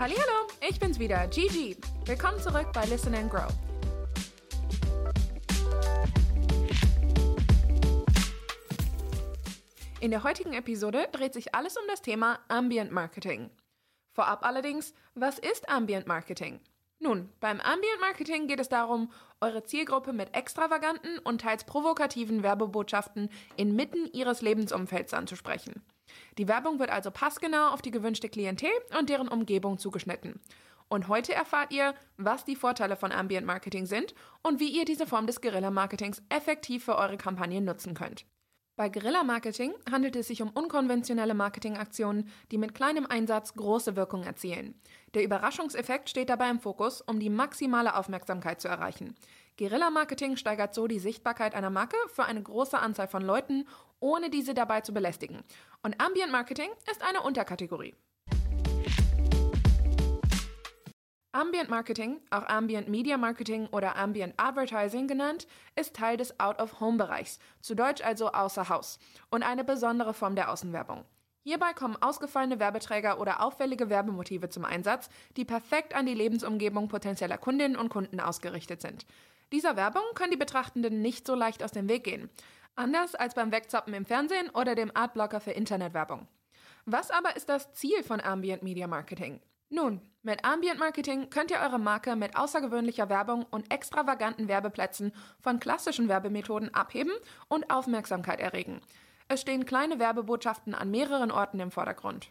Hallo, ich bin's wieder, Gigi. Willkommen zurück bei Listen and Grow. In der heutigen Episode dreht sich alles um das Thema Ambient Marketing. Vorab allerdings, was ist Ambient Marketing? Nun, beim Ambient Marketing geht es darum, eure Zielgruppe mit extravaganten und teils provokativen Werbebotschaften inmitten ihres Lebensumfelds anzusprechen. Die Werbung wird also passgenau auf die gewünschte Klientel und deren Umgebung zugeschnitten. Und heute erfahrt ihr, was die Vorteile von Ambient Marketing sind und wie ihr diese Form des Guerilla-Marketings effektiv für eure Kampagnen nutzen könnt. Bei Guerilla-Marketing handelt es sich um unkonventionelle Marketingaktionen, die mit kleinem Einsatz große Wirkung erzielen. Der Überraschungseffekt steht dabei im Fokus, um die maximale Aufmerksamkeit zu erreichen. Guerilla-Marketing steigert so die Sichtbarkeit einer Marke für eine große Anzahl von Leuten, ohne diese dabei zu belästigen. Und Ambient Marketing ist eine Unterkategorie. Ambient Marketing, auch Ambient Media Marketing oder Ambient Advertising genannt, ist Teil des Out-of-Home-Bereichs, zu Deutsch also außer Haus, und eine besondere Form der Außenwerbung. Hierbei kommen ausgefallene Werbeträger oder auffällige Werbemotive zum Einsatz, die perfekt an die Lebensumgebung potenzieller Kundinnen und Kunden ausgerichtet sind. Dieser Werbung können die Betrachtenden nicht so leicht aus dem Weg gehen. Anders als beim Wegzappen im Fernsehen oder dem Adblocker für Internetwerbung. Was aber ist das Ziel von Ambient Media Marketing? Nun, mit Ambient Marketing könnt ihr eure Marke mit außergewöhnlicher Werbung und extravaganten Werbeplätzen von klassischen Werbemethoden abheben und Aufmerksamkeit erregen. Es stehen kleine Werbebotschaften an mehreren Orten im Vordergrund.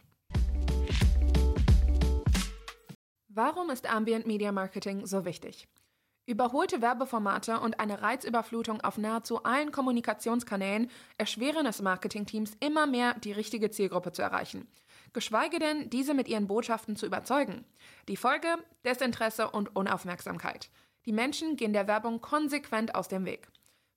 Warum ist Ambient Media Marketing so wichtig? Überholte Werbeformate und eine Reizüberflutung auf nahezu allen Kommunikationskanälen erschweren es Marketingteams immer mehr, die richtige Zielgruppe zu erreichen geschweige denn, diese mit ihren Botschaften zu überzeugen. Die Folge? Desinteresse und Unaufmerksamkeit. Die Menschen gehen der Werbung konsequent aus dem Weg.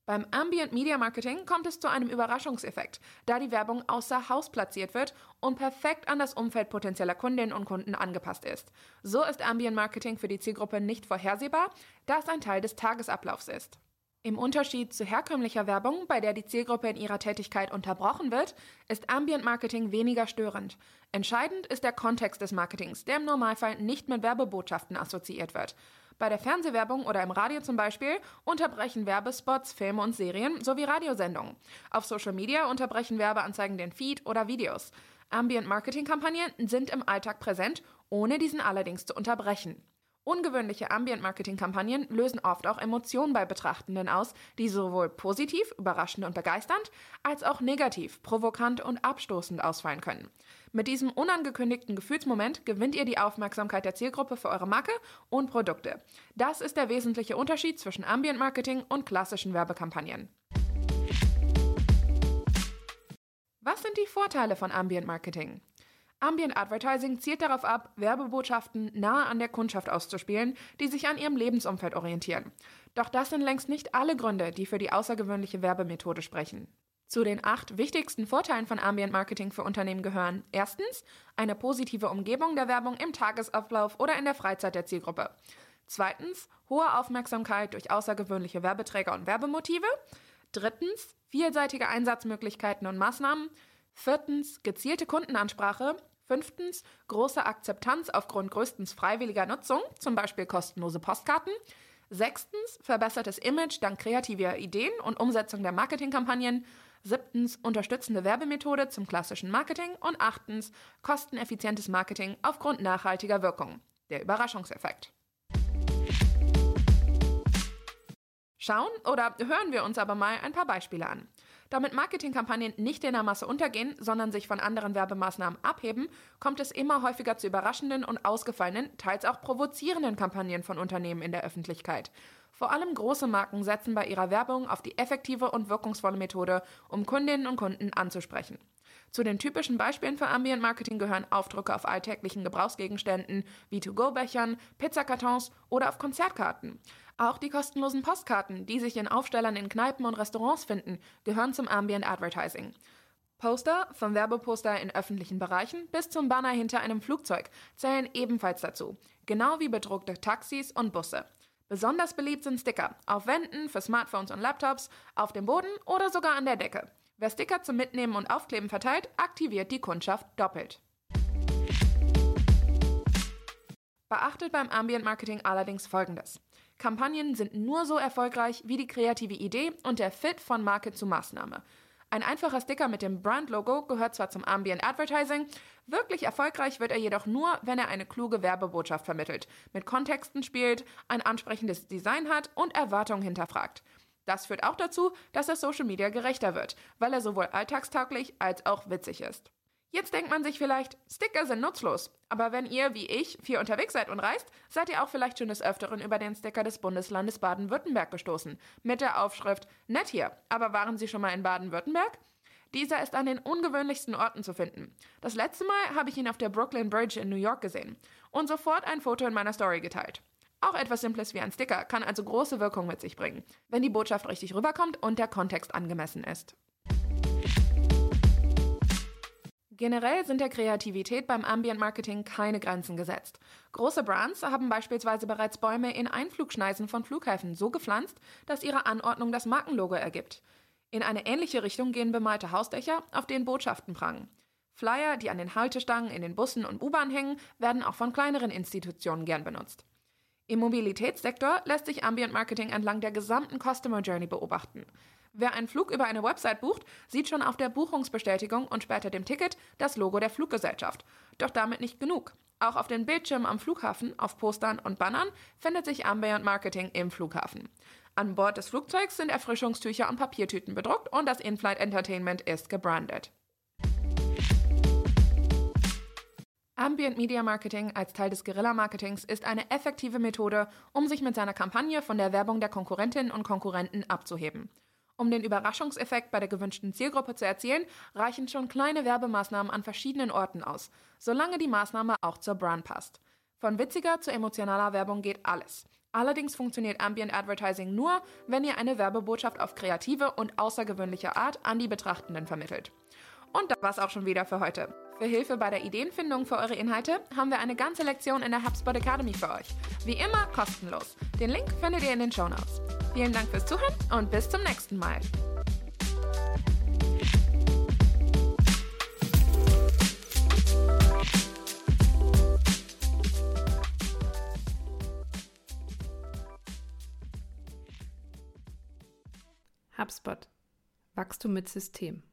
Beim Ambient Media Marketing kommt es zu einem Überraschungseffekt, da die Werbung außer Haus platziert wird und perfekt an das Umfeld potenzieller Kundinnen und Kunden angepasst ist. So ist Ambient Marketing für die Zielgruppe nicht vorhersehbar, da es ein Teil des Tagesablaufs ist. Im Unterschied zu herkömmlicher Werbung, bei der die Zielgruppe in ihrer Tätigkeit unterbrochen wird, ist Ambient Marketing weniger störend. Entscheidend ist der Kontext des Marketings, der im Normalfall nicht mit Werbebotschaften assoziiert wird. Bei der Fernsehwerbung oder im Radio zum Beispiel unterbrechen Werbespots Filme und Serien sowie Radiosendungen. Auf Social Media unterbrechen Werbeanzeigen den Feed oder Videos. Ambient Marketing Kampagnen sind im Alltag präsent, ohne diesen allerdings zu unterbrechen. Ungewöhnliche Ambient-Marketing-Kampagnen lösen oft auch Emotionen bei Betrachtenden aus, die sowohl positiv, überraschend und begeisternd, als auch negativ, provokant und abstoßend ausfallen können. Mit diesem unangekündigten Gefühlsmoment gewinnt ihr die Aufmerksamkeit der Zielgruppe für eure Marke und Produkte. Das ist der wesentliche Unterschied zwischen Ambient-Marketing und klassischen Werbekampagnen. Was sind die Vorteile von Ambient-Marketing? Ambient Advertising zielt darauf ab, Werbebotschaften nahe an der Kundschaft auszuspielen, die sich an ihrem Lebensumfeld orientieren. Doch das sind längst nicht alle Gründe, die für die außergewöhnliche Werbemethode sprechen. Zu den acht wichtigsten Vorteilen von Ambient Marketing für Unternehmen gehören erstens eine positive Umgebung der Werbung im Tagesablauf oder in der Freizeit der Zielgruppe. Zweitens hohe Aufmerksamkeit durch außergewöhnliche Werbeträger und Werbemotive. Drittens vielseitige Einsatzmöglichkeiten und Maßnahmen. Viertens gezielte Kundenansprache. Fünftens, große Akzeptanz aufgrund größtens freiwilliger Nutzung, zum Beispiel kostenlose Postkarten. Sechstens, verbessertes Image dank kreativer Ideen und Umsetzung der Marketingkampagnen. Siebtens, unterstützende Werbemethode zum klassischen Marketing. Und achtens, kosteneffizientes Marketing aufgrund nachhaltiger Wirkung. Der Überraschungseffekt. Schauen oder hören wir uns aber mal ein paar Beispiele an. Damit Marketingkampagnen nicht in der Masse untergehen, sondern sich von anderen Werbemaßnahmen abheben, kommt es immer häufiger zu überraschenden und ausgefallenen, teils auch provozierenden Kampagnen von Unternehmen in der Öffentlichkeit. Vor allem große Marken setzen bei ihrer Werbung auf die effektive und wirkungsvolle Methode, um Kundinnen und Kunden anzusprechen. Zu den typischen Beispielen für Ambient Marketing gehören Aufdrucke auf alltäglichen Gebrauchsgegenständen wie To-Go-Bechern, Pizzakartons oder auf Konzertkarten. Auch die kostenlosen Postkarten, die sich in Aufstellern in Kneipen und Restaurants finden, gehören zum Ambient Advertising. Poster, vom Werbeposter in öffentlichen Bereichen bis zum Banner hinter einem Flugzeug, zählen ebenfalls dazu, genau wie bedruckte Taxis und Busse. Besonders beliebt sind Sticker, auf Wänden, für Smartphones und Laptops, auf dem Boden oder sogar an der Decke. Wer Sticker zum Mitnehmen und Aufkleben verteilt, aktiviert die Kundschaft doppelt. Beachtet beim Ambient Marketing allerdings Folgendes. Kampagnen sind nur so erfolgreich wie die kreative Idee und der Fit von Marke zu Maßnahme. Ein einfacher Sticker mit dem Brand-Logo gehört zwar zum Ambient Advertising, wirklich erfolgreich wird er jedoch nur, wenn er eine kluge Werbebotschaft vermittelt, mit Kontexten spielt, ein ansprechendes Design hat und Erwartungen hinterfragt. Das führt auch dazu, dass er Social Media gerechter wird, weil er sowohl alltagstauglich als auch witzig ist. Jetzt denkt man sich vielleicht, Sticker sind nutzlos. Aber wenn ihr, wie ich, viel unterwegs seid und reist, seid ihr auch vielleicht schon des Öfteren über den Sticker des Bundeslandes Baden-Württemberg gestoßen. Mit der Aufschrift, nett hier, aber waren Sie schon mal in Baden-Württemberg? Dieser ist an den ungewöhnlichsten Orten zu finden. Das letzte Mal habe ich ihn auf der Brooklyn Bridge in New York gesehen und sofort ein Foto in meiner Story geteilt. Auch etwas Simples wie ein Sticker kann also große Wirkung mit sich bringen, wenn die Botschaft richtig rüberkommt und der Kontext angemessen ist. Generell sind der Kreativität beim Ambient Marketing keine Grenzen gesetzt. Große Brands haben beispielsweise bereits Bäume in Einflugschneisen von Flughäfen so gepflanzt, dass ihre Anordnung das Markenlogo ergibt. In eine ähnliche Richtung gehen bemalte Hausdächer, auf denen Botschaften prangen. Flyer, die an den Haltestangen in den Bussen und U-Bahn hängen, werden auch von kleineren Institutionen gern benutzt. Im Mobilitätssektor lässt sich Ambient Marketing entlang der gesamten Customer Journey beobachten. Wer einen Flug über eine Website bucht, sieht schon auf der Buchungsbestätigung und später dem Ticket das Logo der Fluggesellschaft. Doch damit nicht genug. Auch auf den Bildschirmen am Flughafen, auf Postern und Bannern findet sich Ambient Marketing im Flughafen. An Bord des Flugzeugs sind Erfrischungstücher und Papiertüten bedruckt und das In-Flight Entertainment ist gebrandet. Ambient Media Marketing als Teil des Guerilla-Marketings ist eine effektive Methode, um sich mit seiner Kampagne von der Werbung der Konkurrentinnen und Konkurrenten abzuheben. Um den Überraschungseffekt bei der gewünschten Zielgruppe zu erzielen, reichen schon kleine Werbemaßnahmen an verschiedenen Orten aus, solange die Maßnahme auch zur Brand passt. Von witziger zu emotionaler Werbung geht alles. Allerdings funktioniert Ambient Advertising nur, wenn ihr eine Werbebotschaft auf kreative und außergewöhnliche Art an die Betrachtenden vermittelt. Und das war's auch schon wieder für heute. Für Hilfe bei der Ideenfindung für eure Inhalte haben wir eine ganze Lektion in der HubSpot Academy für euch. Wie immer kostenlos. Den Link findet ihr in den Show Notes. Vielen Dank fürs Zuhören und bis zum nächsten Mal. HubSpot. Wachstum mit System.